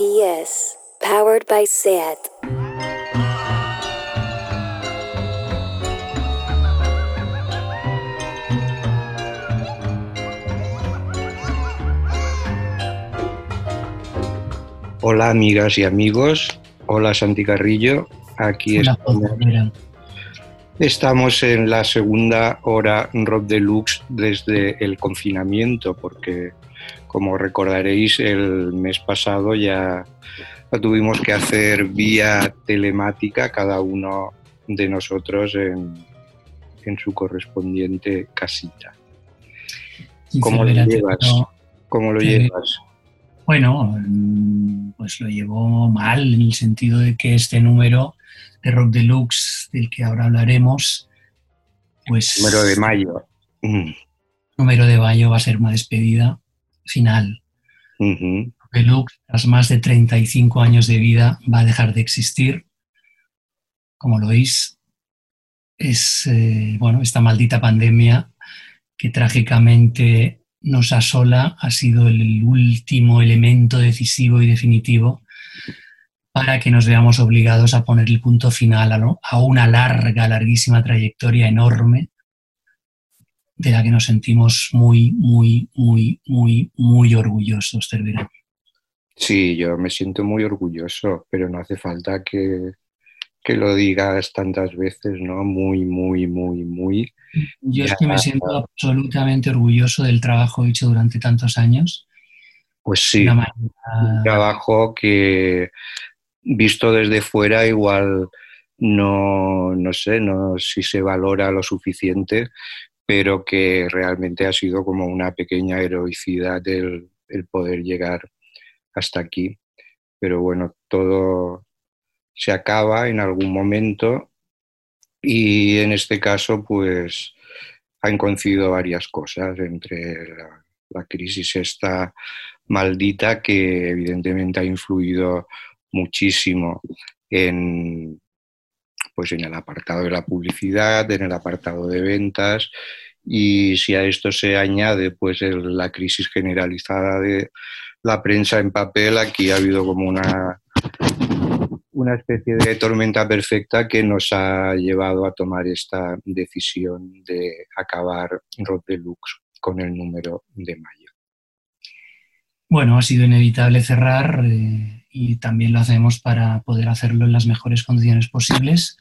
SPS, powered by SAT. Hola amigas y amigos, hola Santi Carrillo, aquí Hola, estamos, mira. estamos en la segunda hora Rock Deluxe desde el confinamiento, porque como recordaréis el mes pasado ya lo tuvimos que hacer vía telemática cada uno de nosotros en, en su correspondiente casita. ¿Cómo lo llevas? no- ¿Cómo lo llevas? Bueno, mm, pues lo llevó mal en el sentido de que este número de Rock Deluxe, del que ahora hablaremos, pues Número de mayo. Mm, número de mayo va a ser una despedida final. Rock Deluxe, tras más de 35 años de vida, va a dejar de existir. Como lo veis, es eh, bueno, esta maldita pandemia que trágicamente nos asola ha sido el último elemento decisivo y definitivo para que nos veamos obligados a poner el punto final a, lo- a una larga, larguísima trayectoria enorme de la que nos sentimos muy, muy, muy, muy, muy orgullosos, Cervera. Sí, yo me siento muy orgulloso, pero no hace falta que, que lo digas tantas veces, ¿no? Muy, muy, muy, muy. Yo es que me siento absolutamente orgulloso del trabajo hecho durante tantos años. Pues sí, un trabajo que visto desde fuera igual no, no sé, no si se valora lo suficiente, pero que realmente ha sido como una pequeña heroicidad el, poder llegar hasta aquí. Pero bueno, todo se acaba en algún momento y en este caso pues han coincidido varias cosas entre la, la crisis esta maldita que evidentemente ha influido muchísimo en pues en el apartado de la publicidad, en el apartado de ventas y si a esto se añade pues la crisis generalizada de la prensa en papel, aquí ha habido como una una especie de tormenta perfecta que nos ha llevado a tomar esta decisión de acabar Rock Deluxe con el número de mayo. Bueno, ha sido inevitable cerrar eh, y también lo hacemos para poder hacerlo en las mejores condiciones posibles,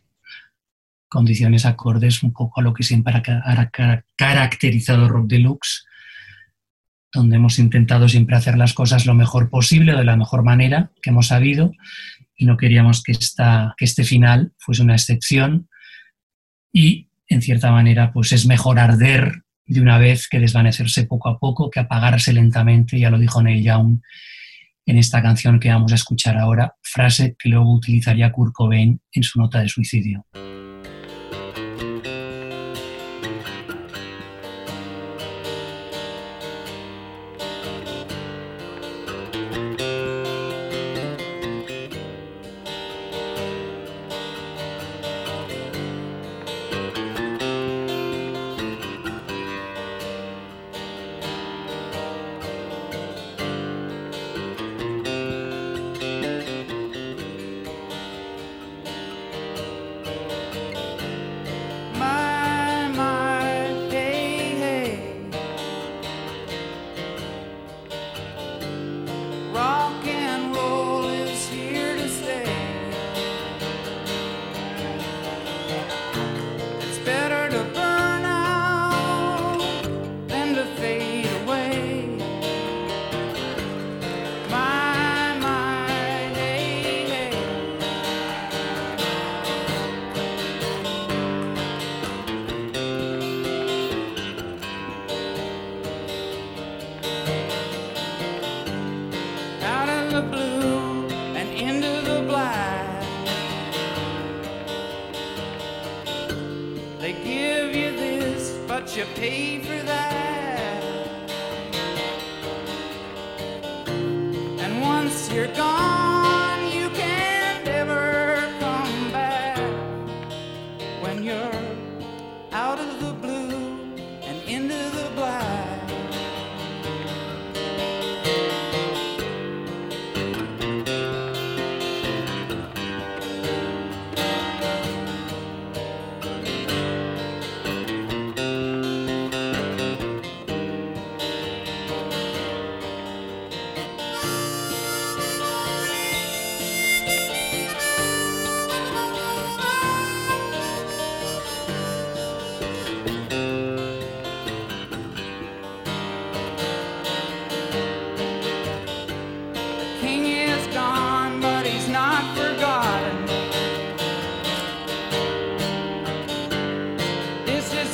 condiciones acordes un poco a lo que siempre ha ca- ha ca- caracterizado Rock Deluxe, donde hemos intentado siempre hacer las cosas lo mejor posible, de la mejor manera que hemos sabido, y no queríamos que, esta, que este final fuese una excepción. Y, en cierta manera, pues es mejor arder de una vez que desvanecerse poco a poco, que apagarse lentamente, ya lo dijo Neil Young en esta canción que vamos a escuchar ahora, frase que luego utilizaría Kurt Cobain en su nota de suicidio.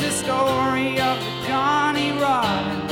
the story of the Johnny Rotten.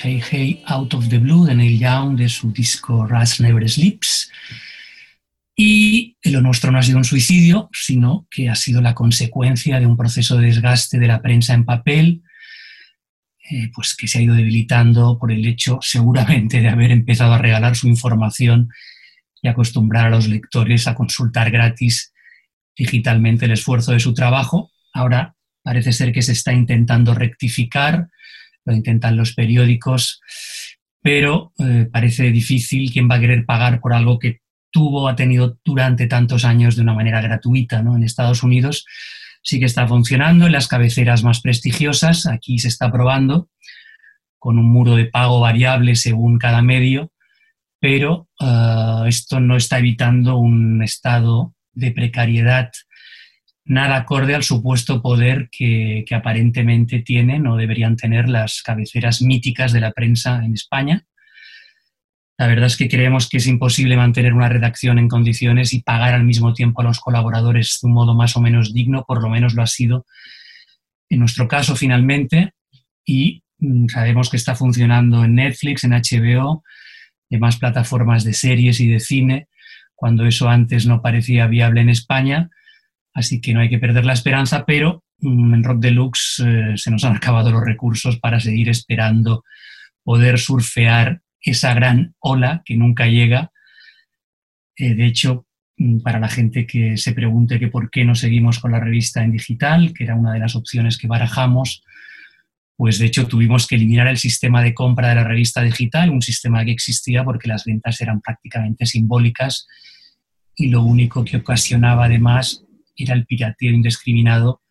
Hey Hey Out of the Blue de Neil Young de su disco Rust Never Sleeps. Y lo nuestro no ha sido un suicidio, sino que ha sido la consecuencia de un proceso de desgaste de la prensa en papel, eh, pues que se ha ido debilitando por el hecho seguramente de haber empezado a regalar su información y acostumbrar a los lectores a consultar gratis digitalmente el esfuerzo de su trabajo. Ahora parece ser que se está intentando rectificar, lo intentan los periódicos, pero eh, parece difícil quién va a querer pagar por algo que tuvo, ha tenido durante tantos años de una manera gratuita. ¿no? En Estados Unidos sí que está funcionando en las cabeceras más prestigiosas, aquí se está probando con un muro de pago variable según cada medio, pero eh, esto no está evitando un estado de precariedad nada acorde al supuesto poder que, aparentemente tienen o deberían tener las cabeceras míticas de la prensa en España. La verdad es que creemos que es imposible mantener una redacción en condiciones y pagar al mismo tiempo a los colaboradores de un modo más o menos digno, por lo menos lo ha sido en nuestro caso finalmente, y mm, sabemos que está funcionando en Netflix, en HBO, demás plataformas de series y de cine, cuando eso antes no parecía viable en España Así que no hay que perder la esperanza, pero mm, en Rock Deluxe eh, se nos han acabado los recursos para seguir esperando poder surfear esa gran ola que nunca llega. Eh, de hecho, mm, para la gente que se pregunte que por qué no seguimos con la revista en digital, que era una de las opciones que barajamos, pues de hecho tuvimos que eliminar el sistema de compra de la revista digital, un sistema que existía porque las ventas eran prácticamente simbólicas y lo único que ocasionaba además era el pirateo indiscriminado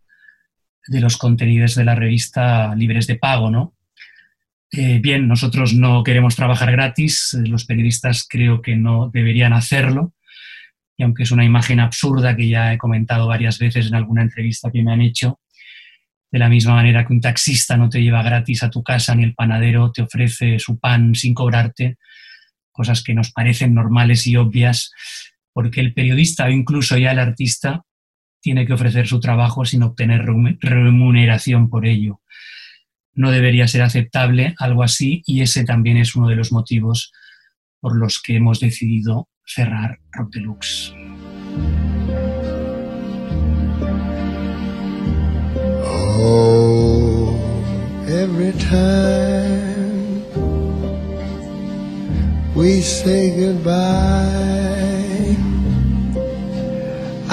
de los contenidos de la revista libres de pago, ¿no? Eh, bien, nosotros no queremos trabajar gratis, eh, los periodistas creo que no deberían hacerlo, y aunque es una imagen absurda que ya he comentado varias veces en alguna entrevista que me han hecho, de la misma manera que un taxista no te lleva gratis a tu casa ni el panadero te ofrece su pan sin cobrarte, cosas que nos parecen normales y obvias, porque el periodista o incluso ya el artista tiene que ofrecer su trabajo sin obtener remuneración por ello. No debería ser aceptable algo así y ese también es uno de los motivos por los que hemos decidido cerrar Rock Deluxe. Oh, every time we say goodbye.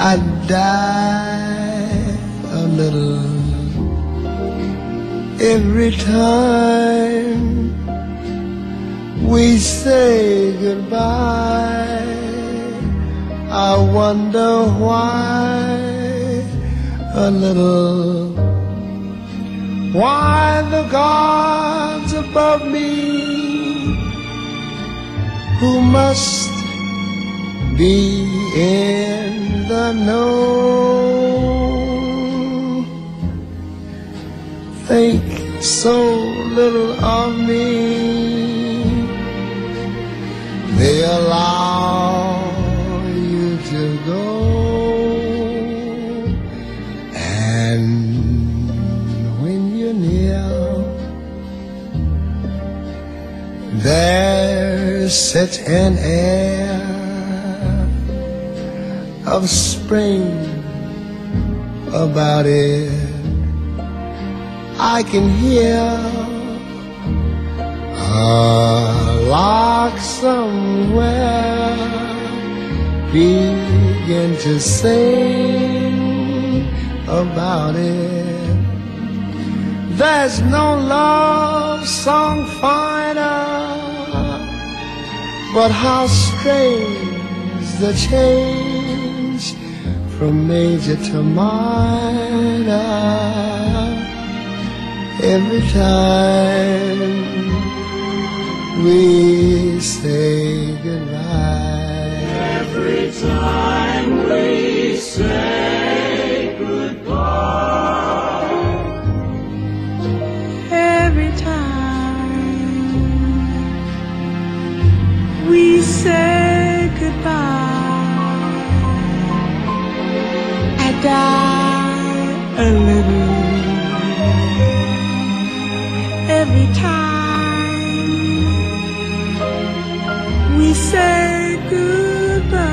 I die a little every time we say goodbye. I wonder why a little. Why the gods above me who must be in the know. Think so little of me. They allow you to go. And when you're near, there's such an air of spring about it. I can hear a lark somewhere begin to sing about it. There's no love song finer, but how strange the change from major to minor every time we say goodbye. Every time we say goodbye. Every time we say die a little every time we say goodbye.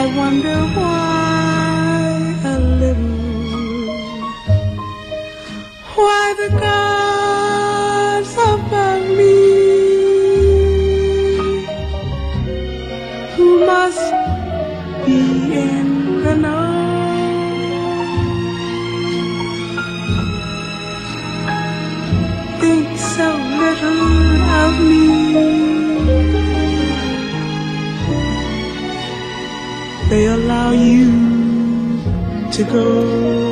I wonder why. Go.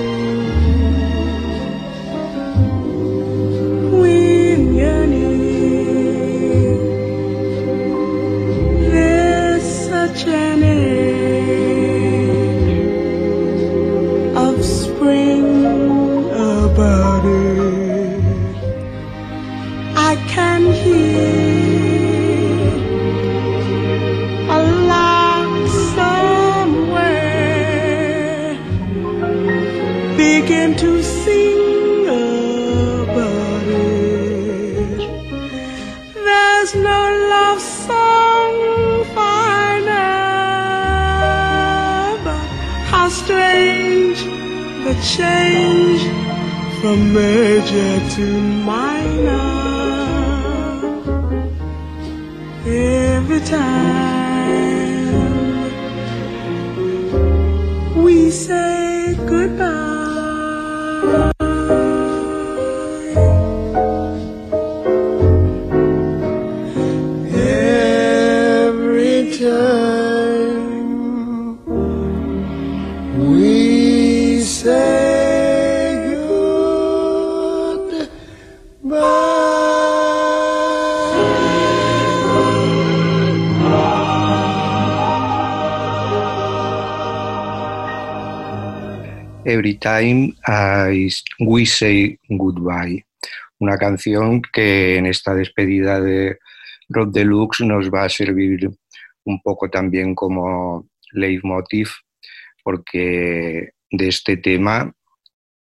Begin to sing about it. There's no love song finer, but how strange the change from major to minor. Every time we say Time I, We Say Goodbye, una canción que en esta despedida de Rock Deluxe nos va a servir un poco también como leitmotiv, porque de este tema,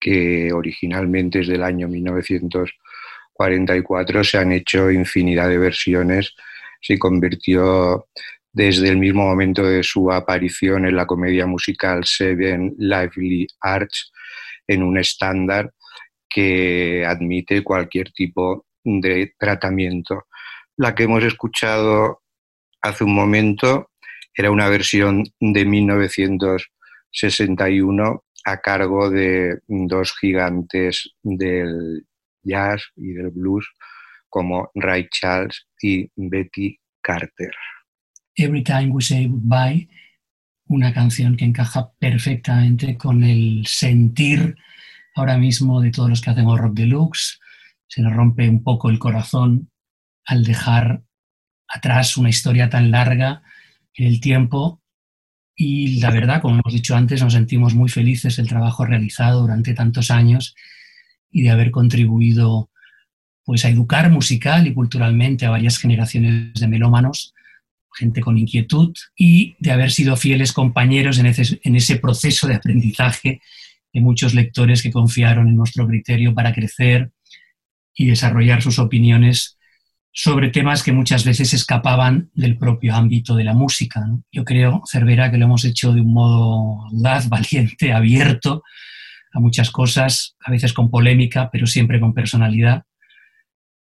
que originalmente es del año 1944, se han hecho infinidad de versiones, se convirtió desde el mismo momento de su aparición en la comedia musical Seven Lively Arts en un estándar que admite cualquier tipo de tratamiento. La que hemos escuchado hace un momento era una versión de 1961 a cargo de dos gigantes del jazz y del blues como Ray Charles y Betty Carter. Every Time We Say Goodbye, una canción que encaja perfectamente con el sentir ahora mismo de todos los que hacemos rock deluxe. Se nos rompe un poco el corazón al dejar atrás una historia tan larga en el tiempo y la verdad, como hemos dicho antes, nos sentimos muy felices del trabajo realizado durante tantos años y de haber contribuido pues a educar musical y culturalmente a varias generaciones de melómanos gente con inquietud y de haber sido fieles compañeros en ese, en ese, proceso de aprendizaje de muchos lectores que confiaron en nuestro criterio para crecer y desarrollar sus opiniones sobre temas que muchas veces escapaban del propio ámbito de la música. Yo creo, Cervera, que lo hemos hecho de un modo audaz, valiente, abierto a muchas cosas, a veces con polémica, pero siempre con personalidad.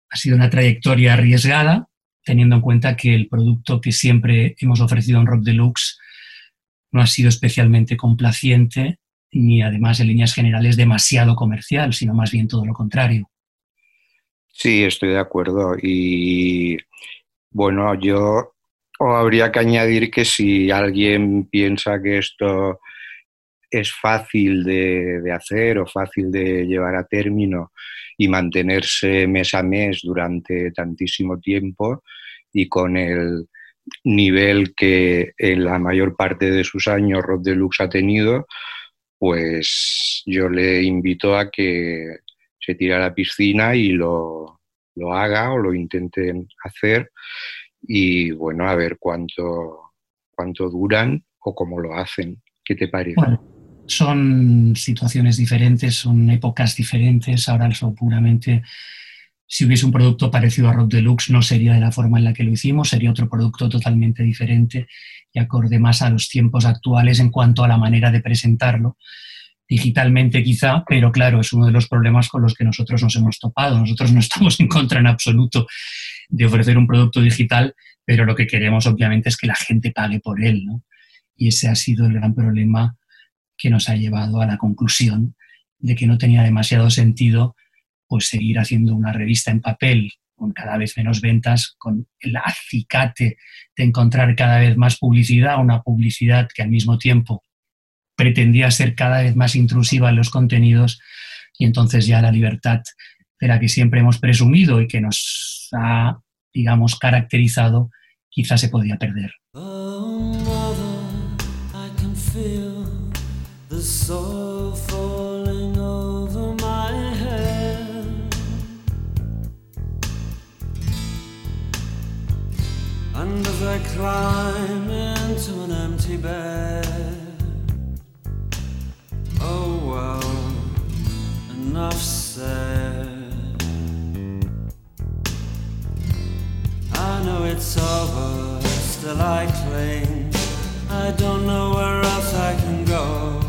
Ha sido una trayectoria arriesgada, teniendo en cuenta que el producto que siempre hemos ofrecido en Rock Deluxe no ha sido especialmente complaciente ni además en líneas generales demasiado comercial, sino más bien todo lo contrario. Sí, estoy de acuerdo. Y bueno, yo habría que añadir que si alguien piensa que esto es fácil de, de, hacer o fácil de llevar a término y mantenerse mes a mes durante tantísimo tiempo y con el nivel que en la mayor parte de sus años Rock Deluxe ha tenido, pues yo le invito a que se tire a la piscina y lo, lo haga o lo intenten hacer y bueno, a ver cuánto, cuánto duran o cómo lo hacen. ¿Qué te parece? Son situaciones diferentes, son épocas diferentes, ahora puramente Si hubiese un producto parecido a Rock Deluxe, no sería de la forma en la que lo hicimos, sería otro producto totalmente diferente y acorde más a los tiempos actuales en cuanto a la manera de presentarlo digitalmente quizá, pero claro, es uno de los problemas con los que nosotros nos hemos topado. Nosotros no estamos en contra en absoluto de ofrecer un producto digital, pero lo que queremos obviamente es que la gente pague por él, ¿no? Y ese ha sido el gran problema que nos ha llevado a la conclusión de que no tenía demasiado sentido pues seguir haciendo una revista en papel con cada vez menos ventas, con el acicate de encontrar cada vez más publicidad, una publicidad que al mismo tiempo pretendía ser cada vez más intrusiva en los contenidos y entonces ya la libertad de la que siempre hemos presumido y que nos ha, digamos, caracterizado, quizá se podía perder. Oh, soil falling over my head. And as I climb into an empty bed, oh well, enough said. I know it's over, still I cling. I don't know where else I can go.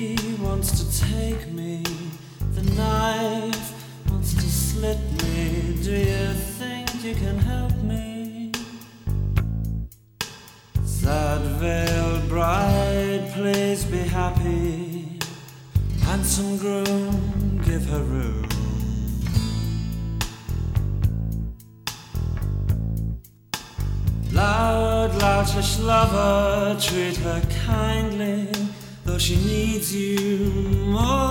Loutish lover, treat her kindly, though she needs you more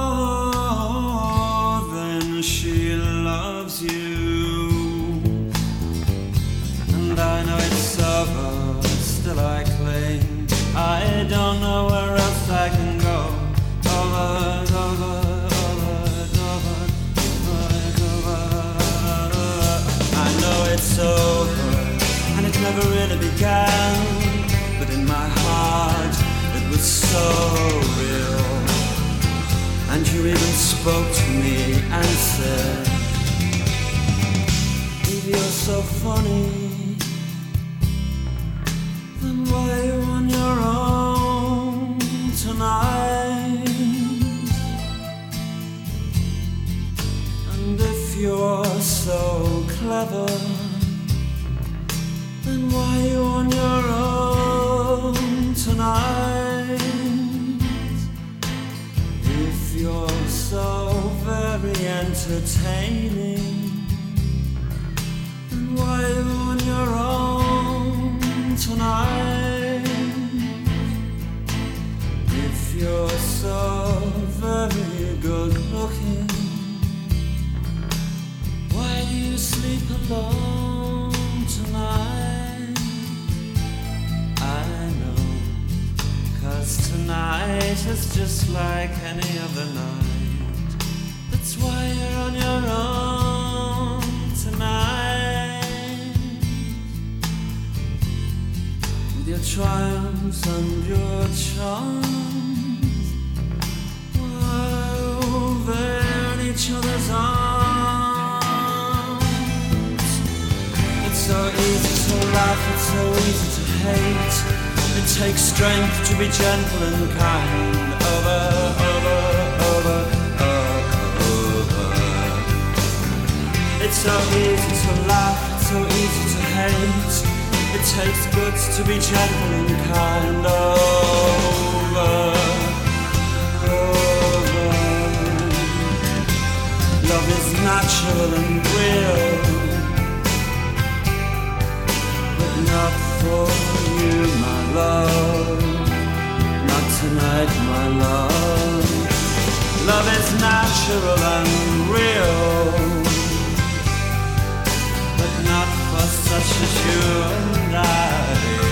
spoke to me and said, If you're so funny, then why are you on your own tonight? And if you're so clever, then why you on your own tonight? Entertaining, why you on your own tonight? If you're so very good looking, why do you sleep alone tonight? I know, cause tonight is just like any other night. Triumphs and your charms, in each other's arms. It's so easy to laugh, it's so easy to hate. It takes strength to be gentle and kind. Over, It's so easy to laugh, it's so easy to hate. It takes guts to be gentle and kind. Over, over. Love is natural and real but not for you, my love. Not tonight, my love. Love is natural and real, such as you and I,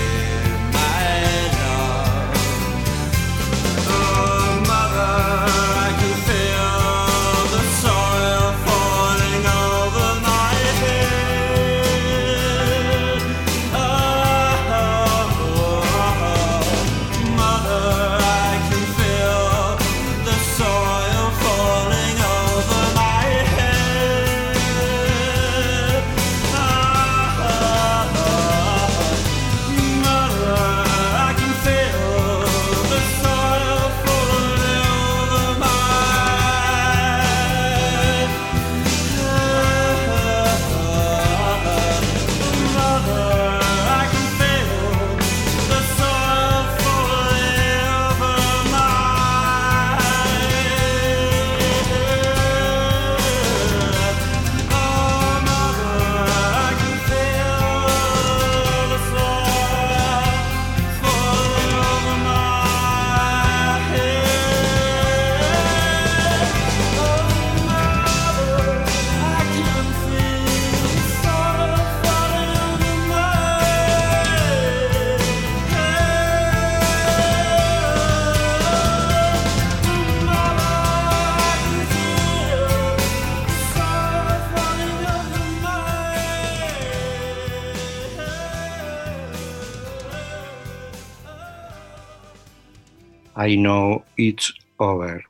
I know it's over.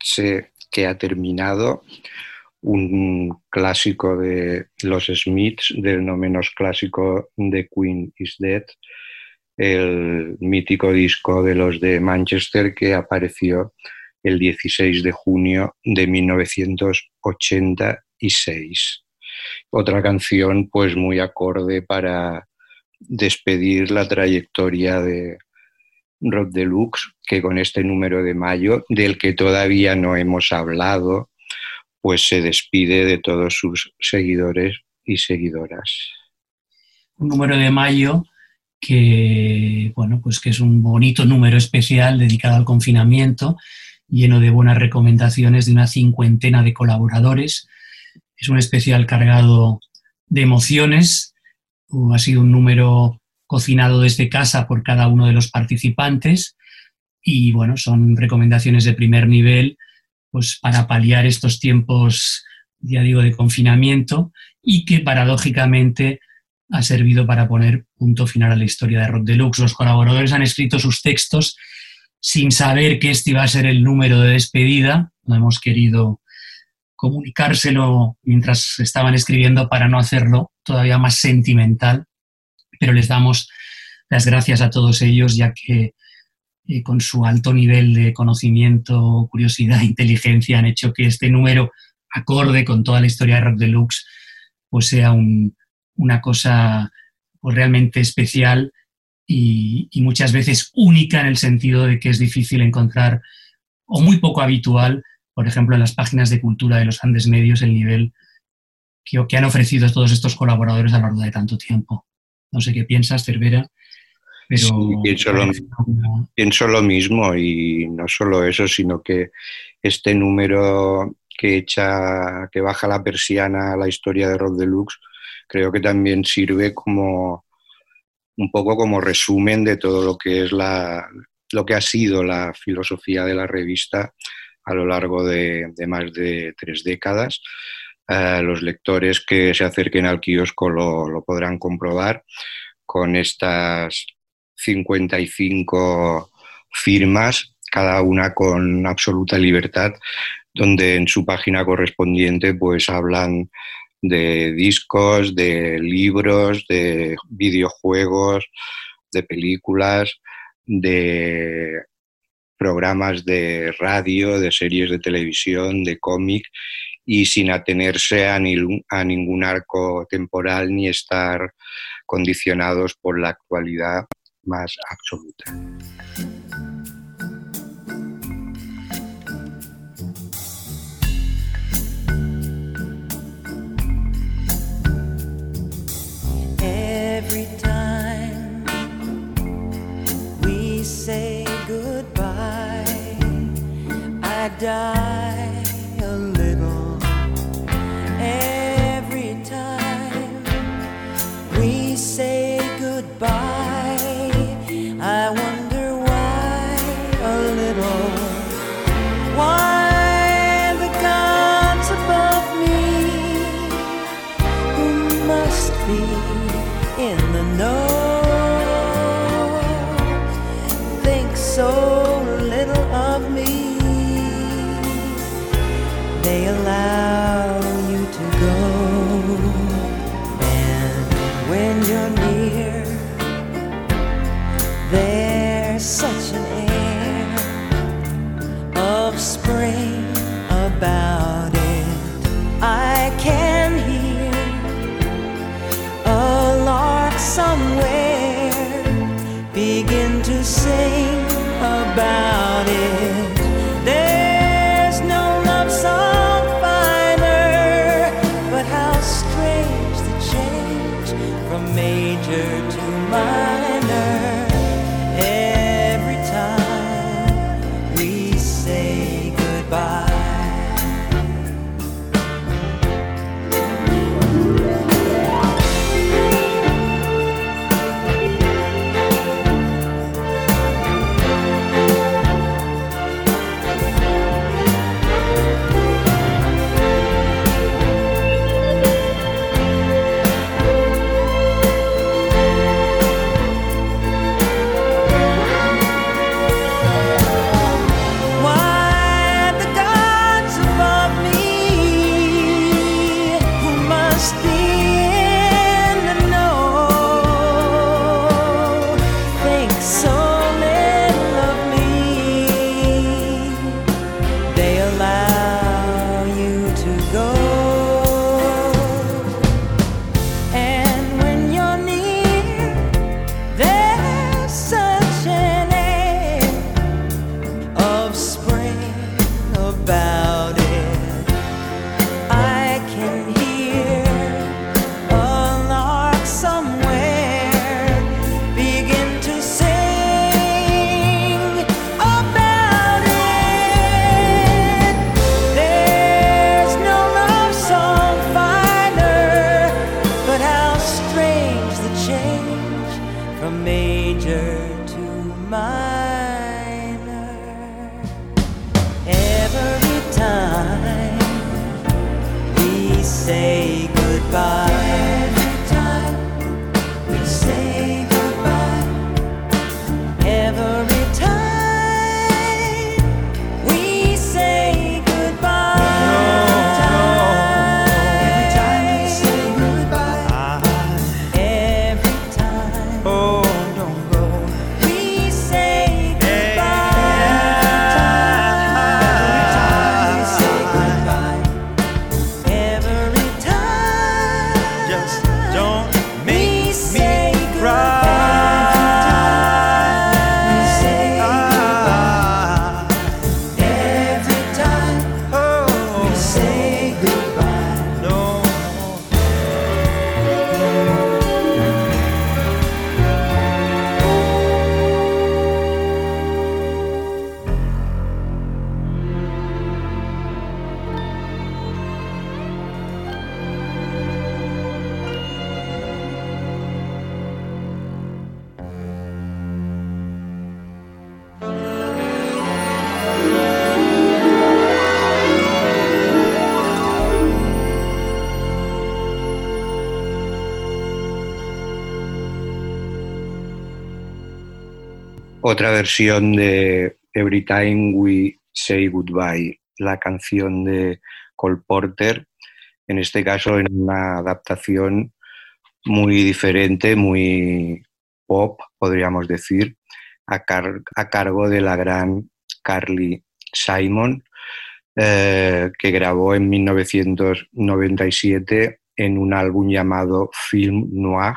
Sé que ha terminado un clásico de los Smiths, del no menos clásico de Queen is Dead, el mítico disco de los de Manchester que apareció el 16 de junio de 1986. Otra canción pues muy acorde para despedir la trayectoria de Rock Deluxe, que con este número de mayo, del que todavía no hemos hablado, pues se despide de todos sus seguidores y seguidoras. Un número de mayo que, bueno, pues que es un bonito número especial dedicado al confinamiento, lleno de buenas recomendaciones de una cincuentena de colaboradores. Es un especial cargado de emociones. Ha sido un número cocinado desde casa por cada uno de los participantes y bueno, son recomendaciones de primer nivel pues para paliar estos tiempos, ya digo, de confinamiento y que paradójicamente ha servido para poner punto final a la historia de Rock Deluxe. Los colaboradores han escrito sus textos sin saber que este iba a ser el número de despedida. No hemos querido comunicárselo mientras estaban escribiendo para no hacerlo todavía más sentimental, pero les damos las gracias a todos ellos, ya que eh, con su alto nivel de conocimiento, curiosidad, inteligencia, han hecho que este número, acorde con toda la historia de Rock Deluxe, pues sea un, una cosa pues, realmente especial y, muchas veces única en el sentido de que es difícil encontrar, o muy poco habitual, por ejemplo, en las páginas de cultura de los Andes Medios, el nivel que, que han ofrecido todos estos colaboradores a lo largo de tanto tiempo. No sé qué piensas, Cervera. Pero sí, pienso, lo, pienso lo mismo y no solo eso, sino que este número que echa, que baja la persiana a la historia de Rock Deluxe, creo que también sirve como un poco como resumen de todo lo que es la, lo que ha sido la filosofía de la revista a lo largo de, de más de tres décadas. Uh, los lectores que se acerquen al kiosco lo, lo podrán comprobar con estas 55 firmas, cada una con absoluta libertad, donde en su página correspondiente pues hablan de discos, de libros, de videojuegos, de películas, de programas de radio, de series de televisión, de cómic y sin atenerse a, ni, a, ningún arco temporal ni estar condicionados por la actualidad más absoluta. We say goodbye, I otra versión de Every Time We Say Goodbye, la canción de Cole Porter, en este caso en una adaptación muy diferente, muy pop, podríamos decir, a, car- a cargo de la gran Carly Simon, eh, que grabó en 1997 en un álbum llamado Film Noir,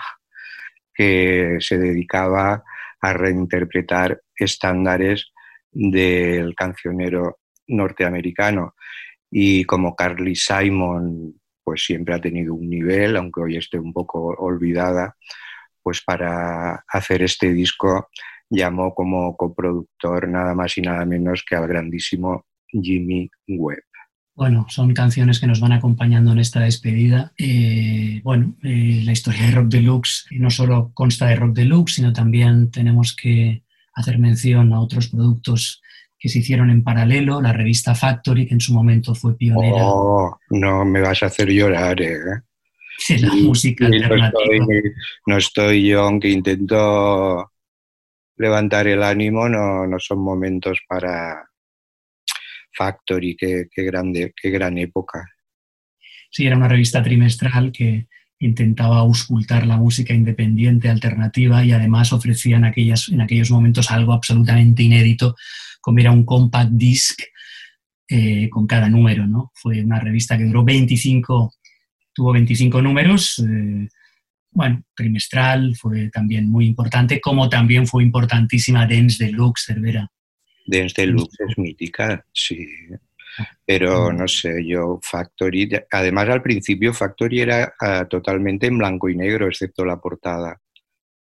que se dedicaba a reinterpretar estándares del cancionero norteamericano. Y como Carly Simon pues siempre ha tenido un nivel, aunque hoy esté un poco olvidada, pues para hacer este disco llamó como coproductor nada más y nada menos que al grandísimo Jimmy Webb. Bueno, son canciones que nos van acompañando en esta despedida. Eh, bueno, eh, la historia de Rock Deluxe no solo consta de Rock Deluxe, sino también tenemos que hacer mención a otros productos que se hicieron en paralelo, la revista Factory, que en su momento fue pionera Oh, no me vas a hacer llorar, ¿eh? de la música Sí, no, alternativa. estoy, no estoy yo, aunque intento levantar el ánimo, no, no son momentos para Factory, qué, qué grande, qué gran época. Sí, era una revista trimestral que intentaba auscultar la música independiente, alternativa, y además ofrecía en, aquellas, en aquellos momentos algo absolutamente inédito, como era un compact disc eh, con cada número. ¿no? Fue una revista que duró 25, tuvo 25 números, eh, bueno, trimestral, fue también muy importante, como también fue importantísima Dance Deluxe, Cervera. Dance Deluxe es mítica, sí. Pero no sé, yo Factory, además al principio Factory era ah, totalmente en blanco y negro, excepto la portada.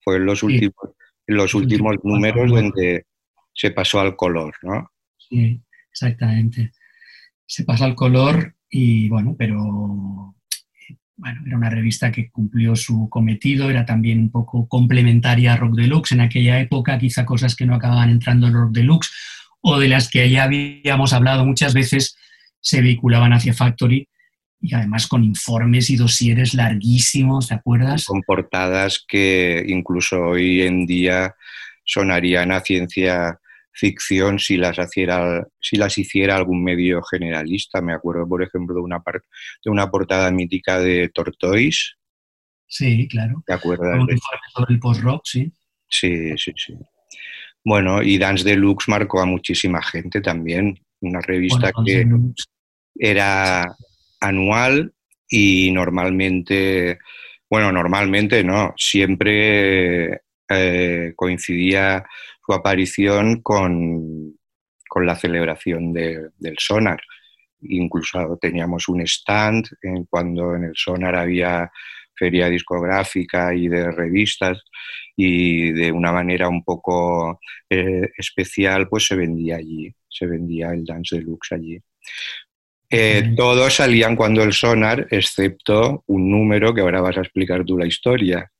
Fue en los Sí. últimos, en los últimos números donde se pasó al color, ¿no? Sí, exactamente. Se pasa al color y bueno, pero bueno, era una revista que cumplió su cometido, era también un poco complementaria a Rock Deluxe en aquella época, quizá cosas que no acababan entrando en Rock Deluxe o de las que ya habíamos hablado muchas veces se vehiculaban hacia Factory y además con informes y dosieres larguísimos, ¿te acuerdas? con portadas que incluso hoy en día sonarían a ciencia ficción si las, hiciera, si las hiciera algún medio generalista. Me acuerdo, por ejemplo, de una, de una portada mítica de Tortoise. Sí, claro. ¿Te acuerdas? Un informe sobre el post-rock, sí. Sí, sí, sí. Bueno, y Dance Deluxe marcó a muchísima gente también. Una revista Bueno, que era anual y normalmente, bueno, normalmente no, siempre eh, coincidía su aparición con, con la celebración de- del Sonar. Incluso teníamos un stand en cuando en el Sonar había feria discográfica y de revistas y de una manera un poco eh, especial pues se vendía allí, se vendía el Dance Deluxe allí. Eh, todos salían cuando el sonar, excepto un número que ahora vas a explicar tú la historia.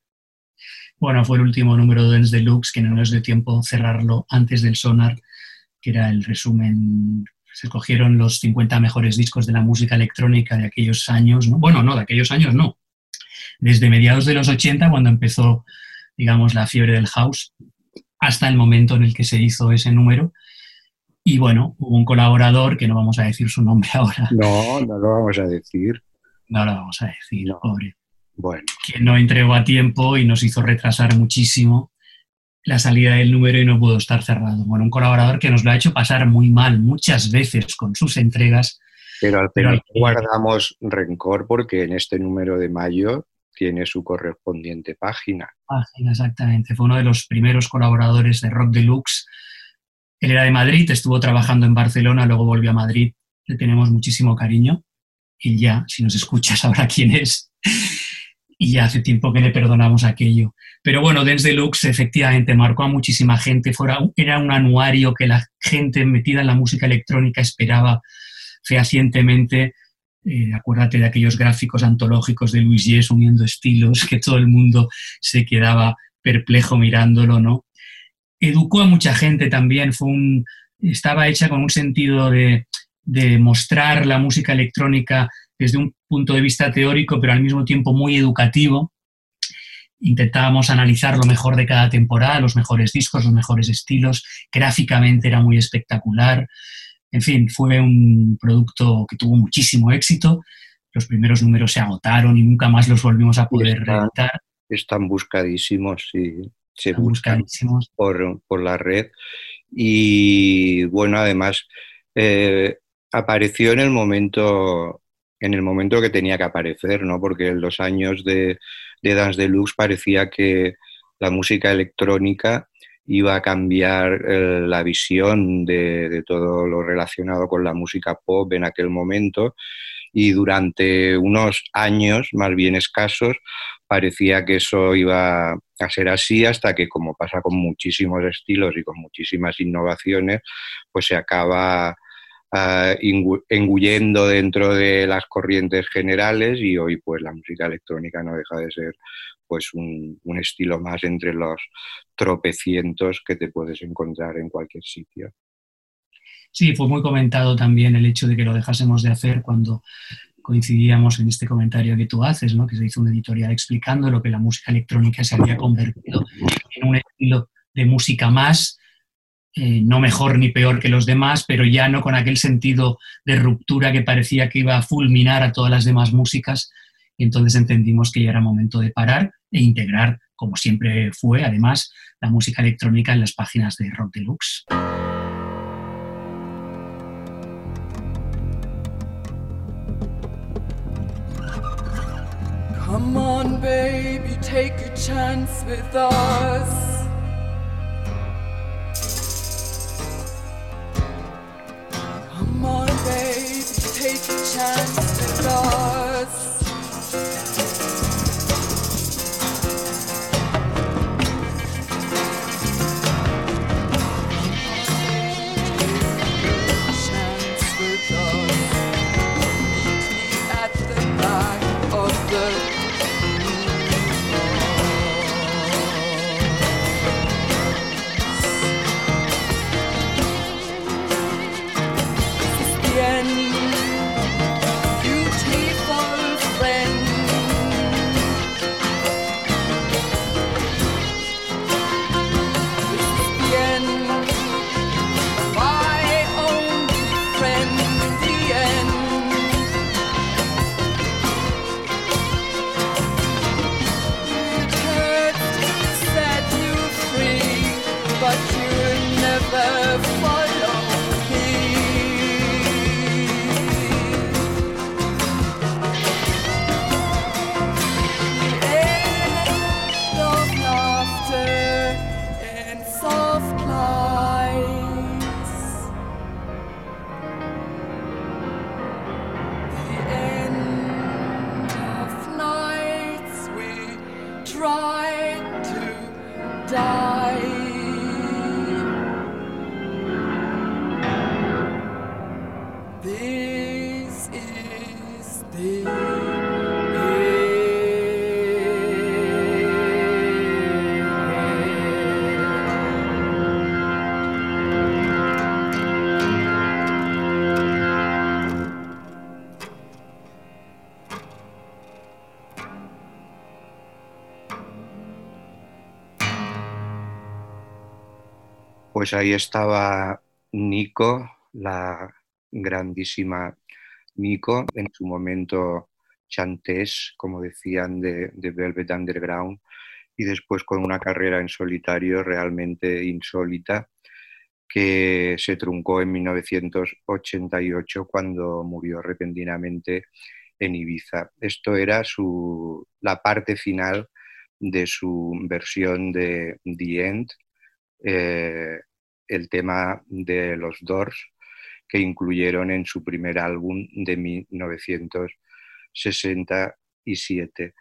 Bueno, fue el último número de Dance Deluxe, que no nos dio tiempo cerrarlo antes del Sonar, que era el resumen. Se escogieron los 50 mejores discos de la música electrónica de aquellos años. ¿no? Bueno, no, de aquellos años no. Desde mediados de los 80, cuando empezó, digamos, la fiebre del house, hasta el momento en el que se hizo ese número. Y bueno, hubo un colaborador, que no vamos a decir su nombre ahora, No, no lo vamos a decir. no lo vamos a decir, No. pobre. Bueno, que no entregó a tiempo y nos hizo retrasar muchísimo la salida del número y no pudo estar cerrado. Bueno, un colaborador que nos lo ha hecho pasar muy mal muchas veces con sus entregas. pero al final al- guardamos rencor porque en este número de mayo tiene su correspondiente página. Página, exactamente. Fue uno de los primeros colaboradores de Rock Deluxe. Él era de Madrid, estuvo trabajando en Barcelona, luego volvió a Madrid. Le tenemos muchísimo cariño. Y ya, si nos escuchas, sabrá quién es. Y ya hace tiempo que le perdonamos aquello. Pero bueno, Dance Deluxe efectivamente marcó a muchísima gente. Era un anuario que la gente metida en la música electrónica esperaba fehacientemente. Eh, acuérdate de aquellos gráficos antológicos de Luis Yes uniendo estilos, que todo el mundo se quedaba perplejo mirándolo, ¿no? Educó a mucha gente también, fue un, estaba hecha con un sentido de, de mostrar la música electrónica desde un punto de vista teórico, pero al mismo tiempo muy educativo. intentábamos analizar lo mejor de cada temporada, los mejores discos, los mejores estilos, gráficamente era muy espectacular. En fin, fue un producto que tuvo muchísimo éxito. Los primeros números se agotaron y nunca más los volvimos a poder Está- reeditar. Están buscadísimos, sí. Se Están buscan buscadísimos. por, por la red. Y bueno, además, eh, apareció en el momento en el momento que tenía que aparecer, ¿no? Porque en los años de, de Dance Deluxe parecía que la música electrónica iba a cambiar eh, la visión de, de todo lo relacionado con la música pop en aquel momento. Y durante unos años más bien escasos parecía que eso iba a ser así hasta que como pasa con muchísimos estilos y con muchísimas innovaciones pues se acaba ingu- engullendo dentro de las corrientes generales y hoy pues la música electrónica no deja de ser pues un, un estilo más entre los tropecientos que te puedes encontrar en cualquier sitio. Sí, fue muy comentado también el hecho de que lo dejásemos de hacer cuando coincidíamos en este comentario que tú haces, ¿no? que se hizo un editorial explicando lo que la música electrónica se había convertido en un estilo de música más, eh, no mejor ni peor que los demás, pero ya no con aquel sentido de ruptura que parecía que iba a fulminar a todas las demás músicas. Y entonces entendimos que ya era momento de parar e integrar, como siempre fue, además, la música electrónica en las páginas de Rock Deluxe. Come on, baby, take a chance with us. Take Pues ahí estaba Nico, la grandísima Nico, en su momento chantés, como decían, de, Velvet Underground, y después con una carrera en solitario realmente insólita, que se truncó en 1988 cuando murió repentinamente en Ibiza. Esto era su, la parte final de su versión de The End, eh, el tema de los Doors que incluyeron en su primer álbum de 1967.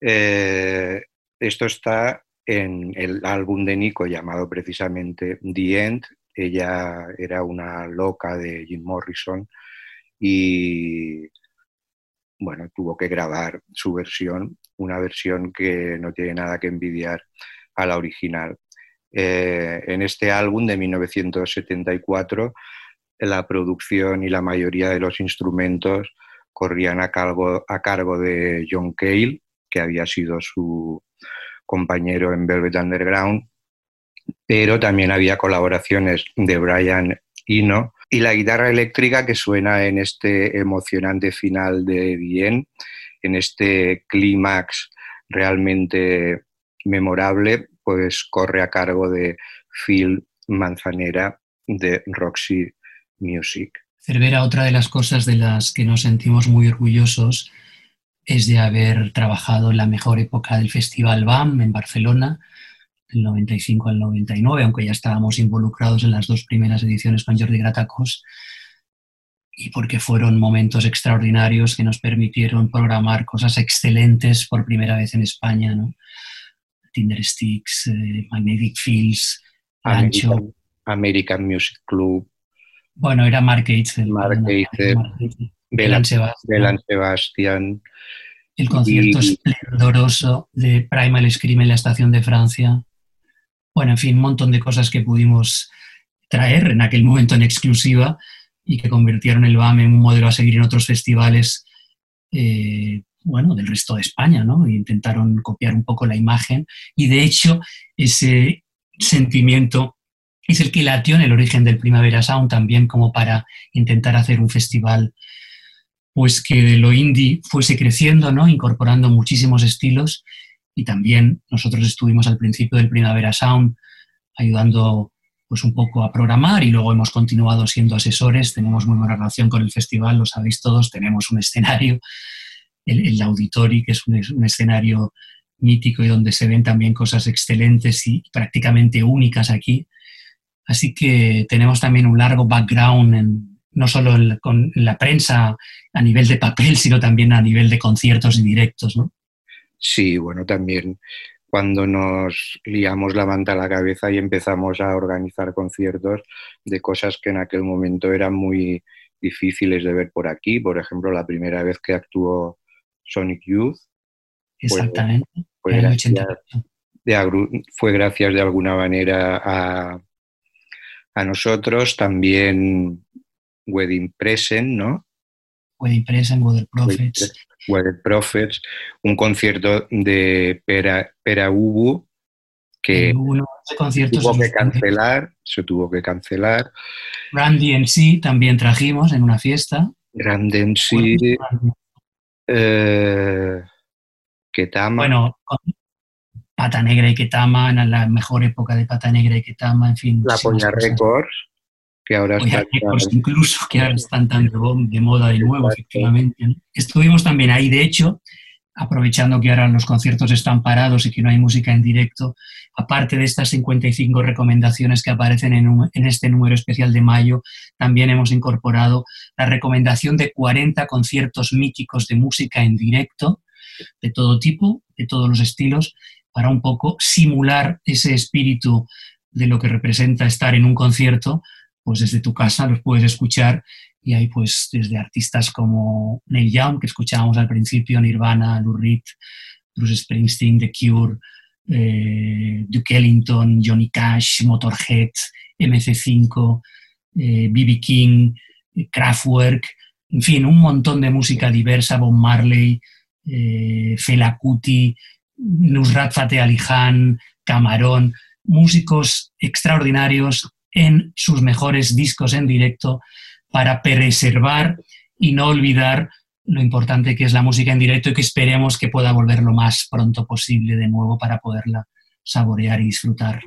Eh, esto está en el álbum de Nico llamado precisamente The End. Ella era una loca de Jim Morrison y bueno, tuvo que grabar su versión, una versión que no tiene nada que envidiar a la original. Eh, en este álbum de 1974, la producción y la mayoría de los instrumentos corrían a cargo, a cargo de John Cale, que había sido su, compañero en Velvet Underground, pero también había colaboraciones de Brian Eno. Y la guitarra eléctrica que suena en este emocionante final de Bien, en este clímax realmente memorable, pues corre a cargo de Phil Manzanera de Roxy Music. Cervera, otra de las cosas de las que nos sentimos muy orgullosos es de haber trabajado en la mejor época del Festival BAM en Barcelona, del 95 al 99, aunque ya estábamos involucrados en las dos primeras ediciones con Jordi Gratacos, y porque fueron momentos extraordinarios que nos permitieron programar cosas excelentes por primera vez en España, ¿no? Tinder Sticks, eh, Magnetic Fields, Ancho. American, Music Club, Bueno, era Mark Eitzel. Mark Eitzel. Belan, Sebastian. El concierto y- esplendoroso de Primal Scream en la estación de Francia. Bueno, en fin, un montón de cosas que pudimos traer en aquel momento en exclusiva y que convirtieron el BAM en un modelo a seguir en otros festivales, eh, bueno, del resto de España, ¿no? E intentaron copiar un poco la imagen y de hecho ese sentimiento es el que latió en el origen del Primavera Sound también como para intentar hacer un festival pues que lo indie fuese creciendo, ¿no? incorporando muchísimos estilos y también nosotros estuvimos al principio del Primavera Sound ayudando pues un poco a programar y luego hemos continuado siendo asesores, tenemos muy buena relación con el festival, lo sabéis todos, tenemos un escenario, el, el Auditori, que es un, es un escenario mítico y donde se ven también cosas excelentes y prácticamente únicas aquí. Así que tenemos también un largo background en, no solo con la prensa a nivel de papel, sino también a nivel de conciertos y directos, ¿no? Sí, bueno, también cuando nos liamos la manta a la cabeza y empezamos a organizar conciertos de cosas que en aquel momento eran muy difíciles de ver por aquí. Por ejemplo, la primera vez que actuó Sonic Youth Exactamente. fue en el gracias 88. de, fue gracias de alguna manera a, a nosotros. También Wedding Present, ¿no? Wedding Present, Weather Prophets. Weather Prophets, un concierto de Pera, Pera Ubu que Hubo unos conciertos tuvo que cancelar, se tuvo que cancelar. Randy en sí también trajimos en una fiesta. Grande sí, eh, Ketama, Bueno, Pata Negra y Ketama, en la mejor época de Pata Negra y Ketama, en fin. La Polla. Records, que ahora Polla está Records incluso, que ahora están tan de, moda de nuevo, efectivamente. ¿no? Estuvimos también ahí, de hecho, aprovechando que ahora los conciertos están parados y que no hay música en directo, aparte de estas 55 recomendaciones que aparecen en, este número especial de mayo, también hemos incorporado la recomendación de 40 conciertos míticos de música en directo, de todo tipo, de todos los estilos, para un poco simular ese espíritu de lo que representa estar en un concierto, pues desde tu casa los puedes escuchar y hay pues desde artistas como Neil Young, que escuchábamos al principio, Nirvana, Lou Reed, Bruce Springsteen, The Cure, eh, Duke Ellington, Johnny Cash, Motorhead, MC5, eh, B.B. King, Kraftwerk, en fin, un montón de música diversa, Bob Marley, eh, Fela Kuti, Nusrat Fateh Ali Khan, Camarón, músicos extraordinarios en sus mejores discos en directo para preservar y no olvidar lo importante que es la música en directo y que esperemos que pueda volver lo más pronto posible de nuevo para poderla saborear y disfrutar.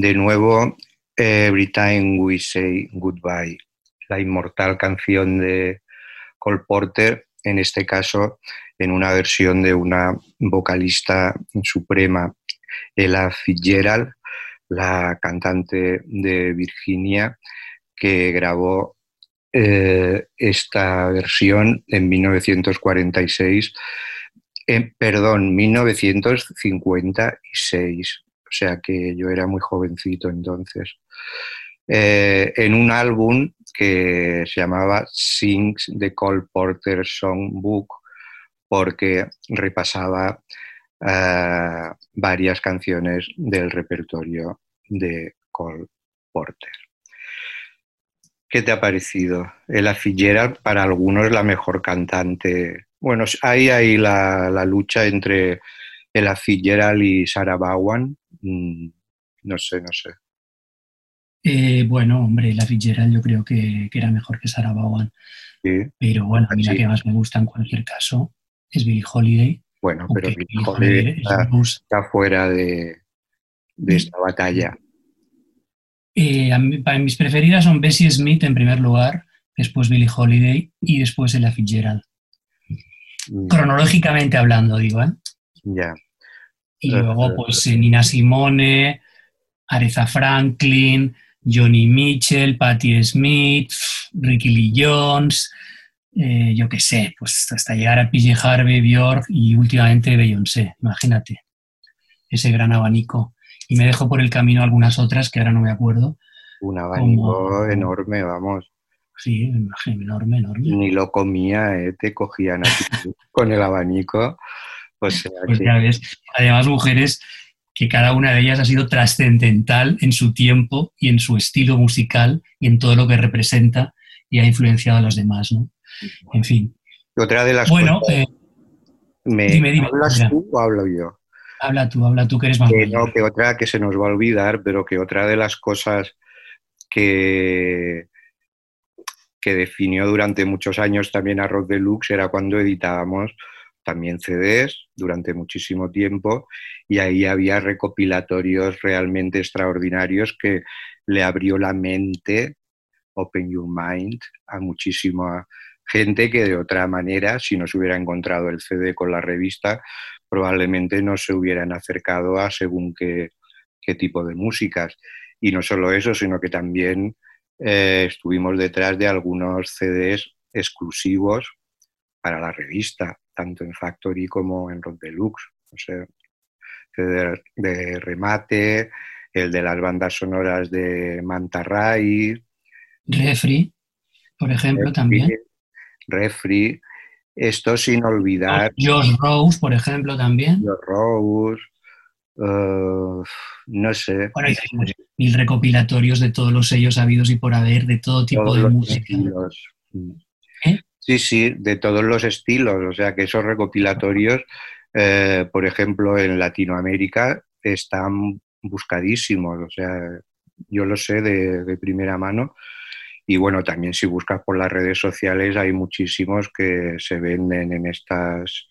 De nuevo, Every Time We Say Goodbye, la inmortal canción de Cole Porter, en este caso en una versión de una vocalista suprema, Ella Fitzgerald, la cantante de Virginia, que grabó eh, esta versión en 1946, en, perdón, 1956, o sea que yo era muy jovencito entonces, eh, en un álbum que se llamaba Sings the Cole Porter Songbook, porque repasaba eh, varias canciones del repertorio de Cole Porter. ¿Qué te ha parecido? Ella Fitzgerald para algunos la mejor cantante. Bueno, hay ahí la, la lucha entre Ella Fitzgerald y Sarah Vaughan. Mm, no sé, no sé. Eh, bueno, hombre, la Fitzgerald yo creo que, que era mejor que Sarah Vaughan. Sí. Pero bueno, a mí la que más me gusta en cualquier caso es Billie Holiday. Bueno, pero Billie Holiday Holiday es está, fuera de, de esta batalla. Eh, mí- para mis preferidas son Bessie Smith en primer lugar, después Billie Holiday y después Ella Fitzgerald. Mm, Cronológicamente hablando, digo, ¿eh? Ya. Y luego, pues eh, Nina Simone, Aretha Franklin, Johnny Mitchell, Patti Smith, Ricky Lee Jones, eh, yo qué sé, pues hasta llegar a PJ Harvey, Bjork y últimamente Beyoncé, imagínate, ese gran abanico. Y me dejo por el camino algunas otras que ahora no me acuerdo. Un abanico Como- enorme, vamos. Sí, enorme, enorme. Ni lo comía, ¿eh? te cogían a ti con el abanico. Sea Pues que- ya ves, además mujeres que cada una de ellas ha sido trascendental en su tiempo y en su estilo musical y en todo lo que representa y ha influenciado a las demás, ¿no? En fin. Otra de las Bueno, cosas, eh, me, dime, dime, ¿hablas mira. tú o hablo yo? habla tú, habla tú que eres más Que mayor. no, que otra que se nos va a olvidar, pero que otra de las cosas que, que definió durante muchos años también a Rock Deluxe era cuando editábamos también CDs durante muchísimo tiempo y ahí había recopilatorios realmente extraordinarios que le abrió la mente, Open Your Mind, a muchísima gente que de otra manera, si no se hubiera encontrado el CD con la revista, probablemente no se hubieran acercado a según qué, qué tipo de músicas. Y no solo eso, sino que también eh, estuvimos detrás de algunos CDs exclusivos para la revista, tanto en Factory como en Rock Deluxe. O sea, de remate, el de las bandas sonoras de Manta Ray, Refri, por ejemplo, también. Refri, esto sin olvidar Josh Rose, por ejemplo, también. los Rose, eh, no sé, Bueno, hicimos mil recopilatorios de todos los sellos habidos y por haber, de todo tipo todos de música. estilos. Sí, sí, de todos los estilos. O sea que esos recopilatorios, eh, por ejemplo, en Latinoamérica están buscadísimos. O sea, yo lo sé de, de primera mano. Y bueno, también si buscas por las redes sociales hay muchísimos que se venden en estas,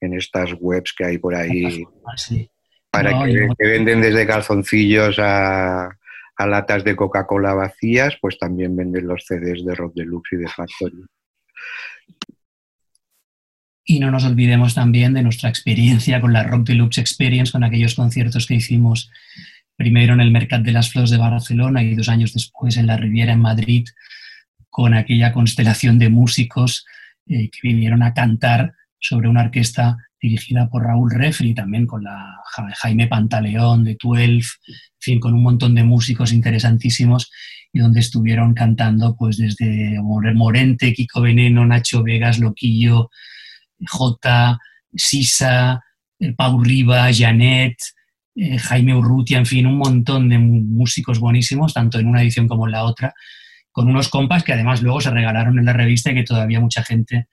en estas webs que hay por ahí. Sí. para No, que, yo- que venden desde calzoncillos a, a latas de Coca-Cola vacías, pues también venden los CDs de Rock Deluxe y de Factory. Y no nos olvidemos también de nuestra experiencia con la Rock Deluxe Experience, con aquellos conciertos que hicimos primero en el Mercat de las Flors de Barcelona y dos años después en la Riviera en Madrid, con aquella constelación de músicos eh, que vinieron a cantar sobre una orquesta dirigida por Raúl Refri, también con la Ja- Jaime Pantaleón de 12, en fin, con un montón de músicos interesantísimos y donde estuvieron cantando pues desde More- Morente, Kiko Veneno, Nacho Vegas, Loquillo, J, Sisa, eh, Pau Riba, Janet, eh, Jaime Urrutia, en fin, un montón de músicos buenísimos, tanto en una edición como en la otra, con unos compas que además luego se regalaron en la revista y que todavía mucha gente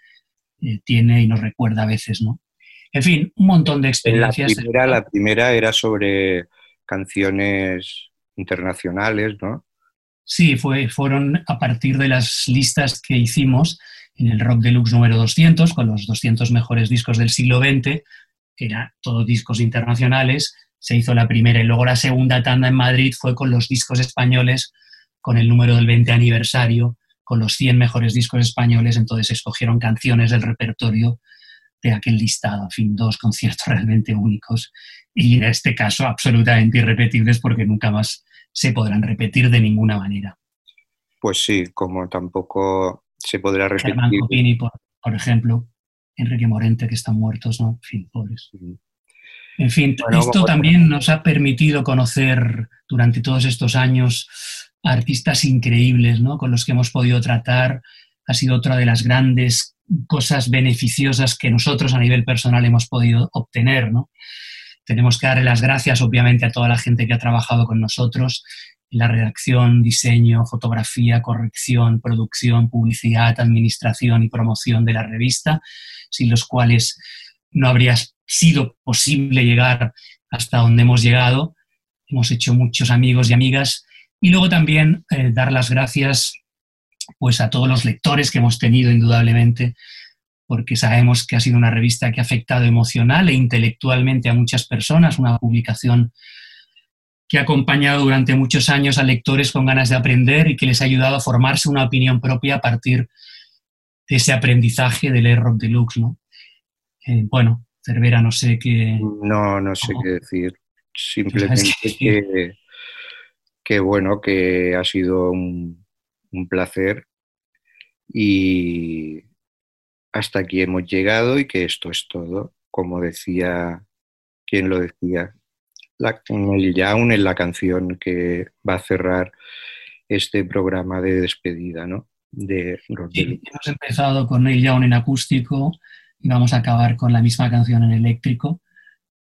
eh, tiene y nos recuerda a veces, ¿no? En fin, un montón de La experiencias. primera, la primera era sobre canciones internacionales, ¿no? Sí, fue, fueron a partir de las listas que hicimos en el Rock Deluxe número 200, con los 200 mejores discos del siglo XX, que eran todos discos internacionales. Se hizo la primera y luego la segunda tanda en Madrid fue con los discos españoles, con el número del 20 aniversario, con los 100 mejores discos españoles. Entonces escogieron canciones del repertorio de aquel listado. En fin, dos conciertos realmente únicos y en este caso absolutamente irrepetibles porque nunca más se podrán repetir de ninguna manera. Pues sí, como tampoco se podrá Germán repetir. Copini, por, por ejemplo, Enrique Morente, que están muertos, ¿no? En fin, pobres. En fin, Bueno, esto también nos ha permitido conocer durante todos estos años artistas increíbles, ¿no? Con los que hemos podido tratar. Ha sido otra de las grandes cosas beneficiosas que nosotros a nivel personal hemos podido obtener, ¿no? Tenemos que darle las gracias, obviamente, a toda la gente que ha trabajado con nosotros en la redacción, diseño, fotografía, corrección, producción, publicidad, administración y promoción de la revista, sin los cuales no habría sido posible llegar hasta donde hemos llegado. Hemos hecho muchos amigos y amigas. Y luego también eh, dar las gracias pues, a todos los lectores que hemos tenido, indudablemente, porque sabemos que ha sido una revista que ha afectado emocional e intelectualmente a muchas personas, una publicación que ha acompañado durante muchos años a lectores con ganas de aprender y que les ha ayudado a formarse una opinión propia a partir de ese aprendizaje del leer Rock Deluxe. ¿no? Eh, bueno, Cervera, no sé qué... No, no sé qué decir. Simplemente que- que, que bueno, que ha sido un, un placer y hasta aquí hemos llegado y que esto es todo. Como decía, ¿quién lo decía? La, el en la canción que va a cerrar este programa de despedida, ¿no? De Sí, hemos empezado con Neil Young en acústico y vamos a acabar con la misma canción en eléctrico.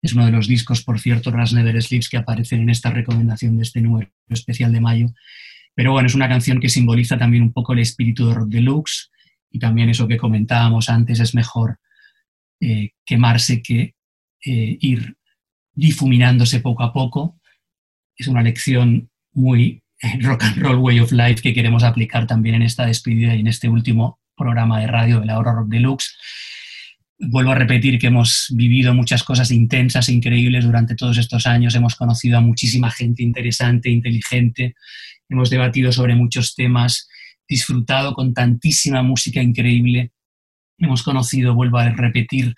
Es uno de los discos, por cierto, Ras Never Sleeps, que aparecen en esta recomendación de este número especial de mayo. Pero bueno, es una canción que simboliza también un poco el espíritu de Rock Deluxe y también eso que comentábamos antes, es mejor eh, quemarse que eh, ir difuminándose poco a poco. Es una lección muy rock and roll way of life que queremos aplicar también en esta despedida y en este último programa de radio de la Hora Rock Deluxe. Vuelvo a repetir que hemos vivido muchas cosas intensas e increíbles durante todos estos años. Hemos conocido a muchísima gente interesante, inteligente. Hemos debatido sobre muchos temas, disfrutado con tantísima música increíble. Hemos conocido, vuelvo a repetir,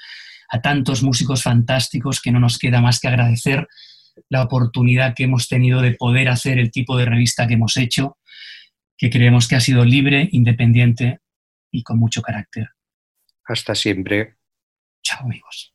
a tantos músicos fantásticos que no nos queda más que agradecer la oportunidad que hemos tenido de poder hacer el tipo de revista que hemos hecho, que creemos que ha sido libre, independiente y con mucho carácter. Hasta siempre. Chao amigos.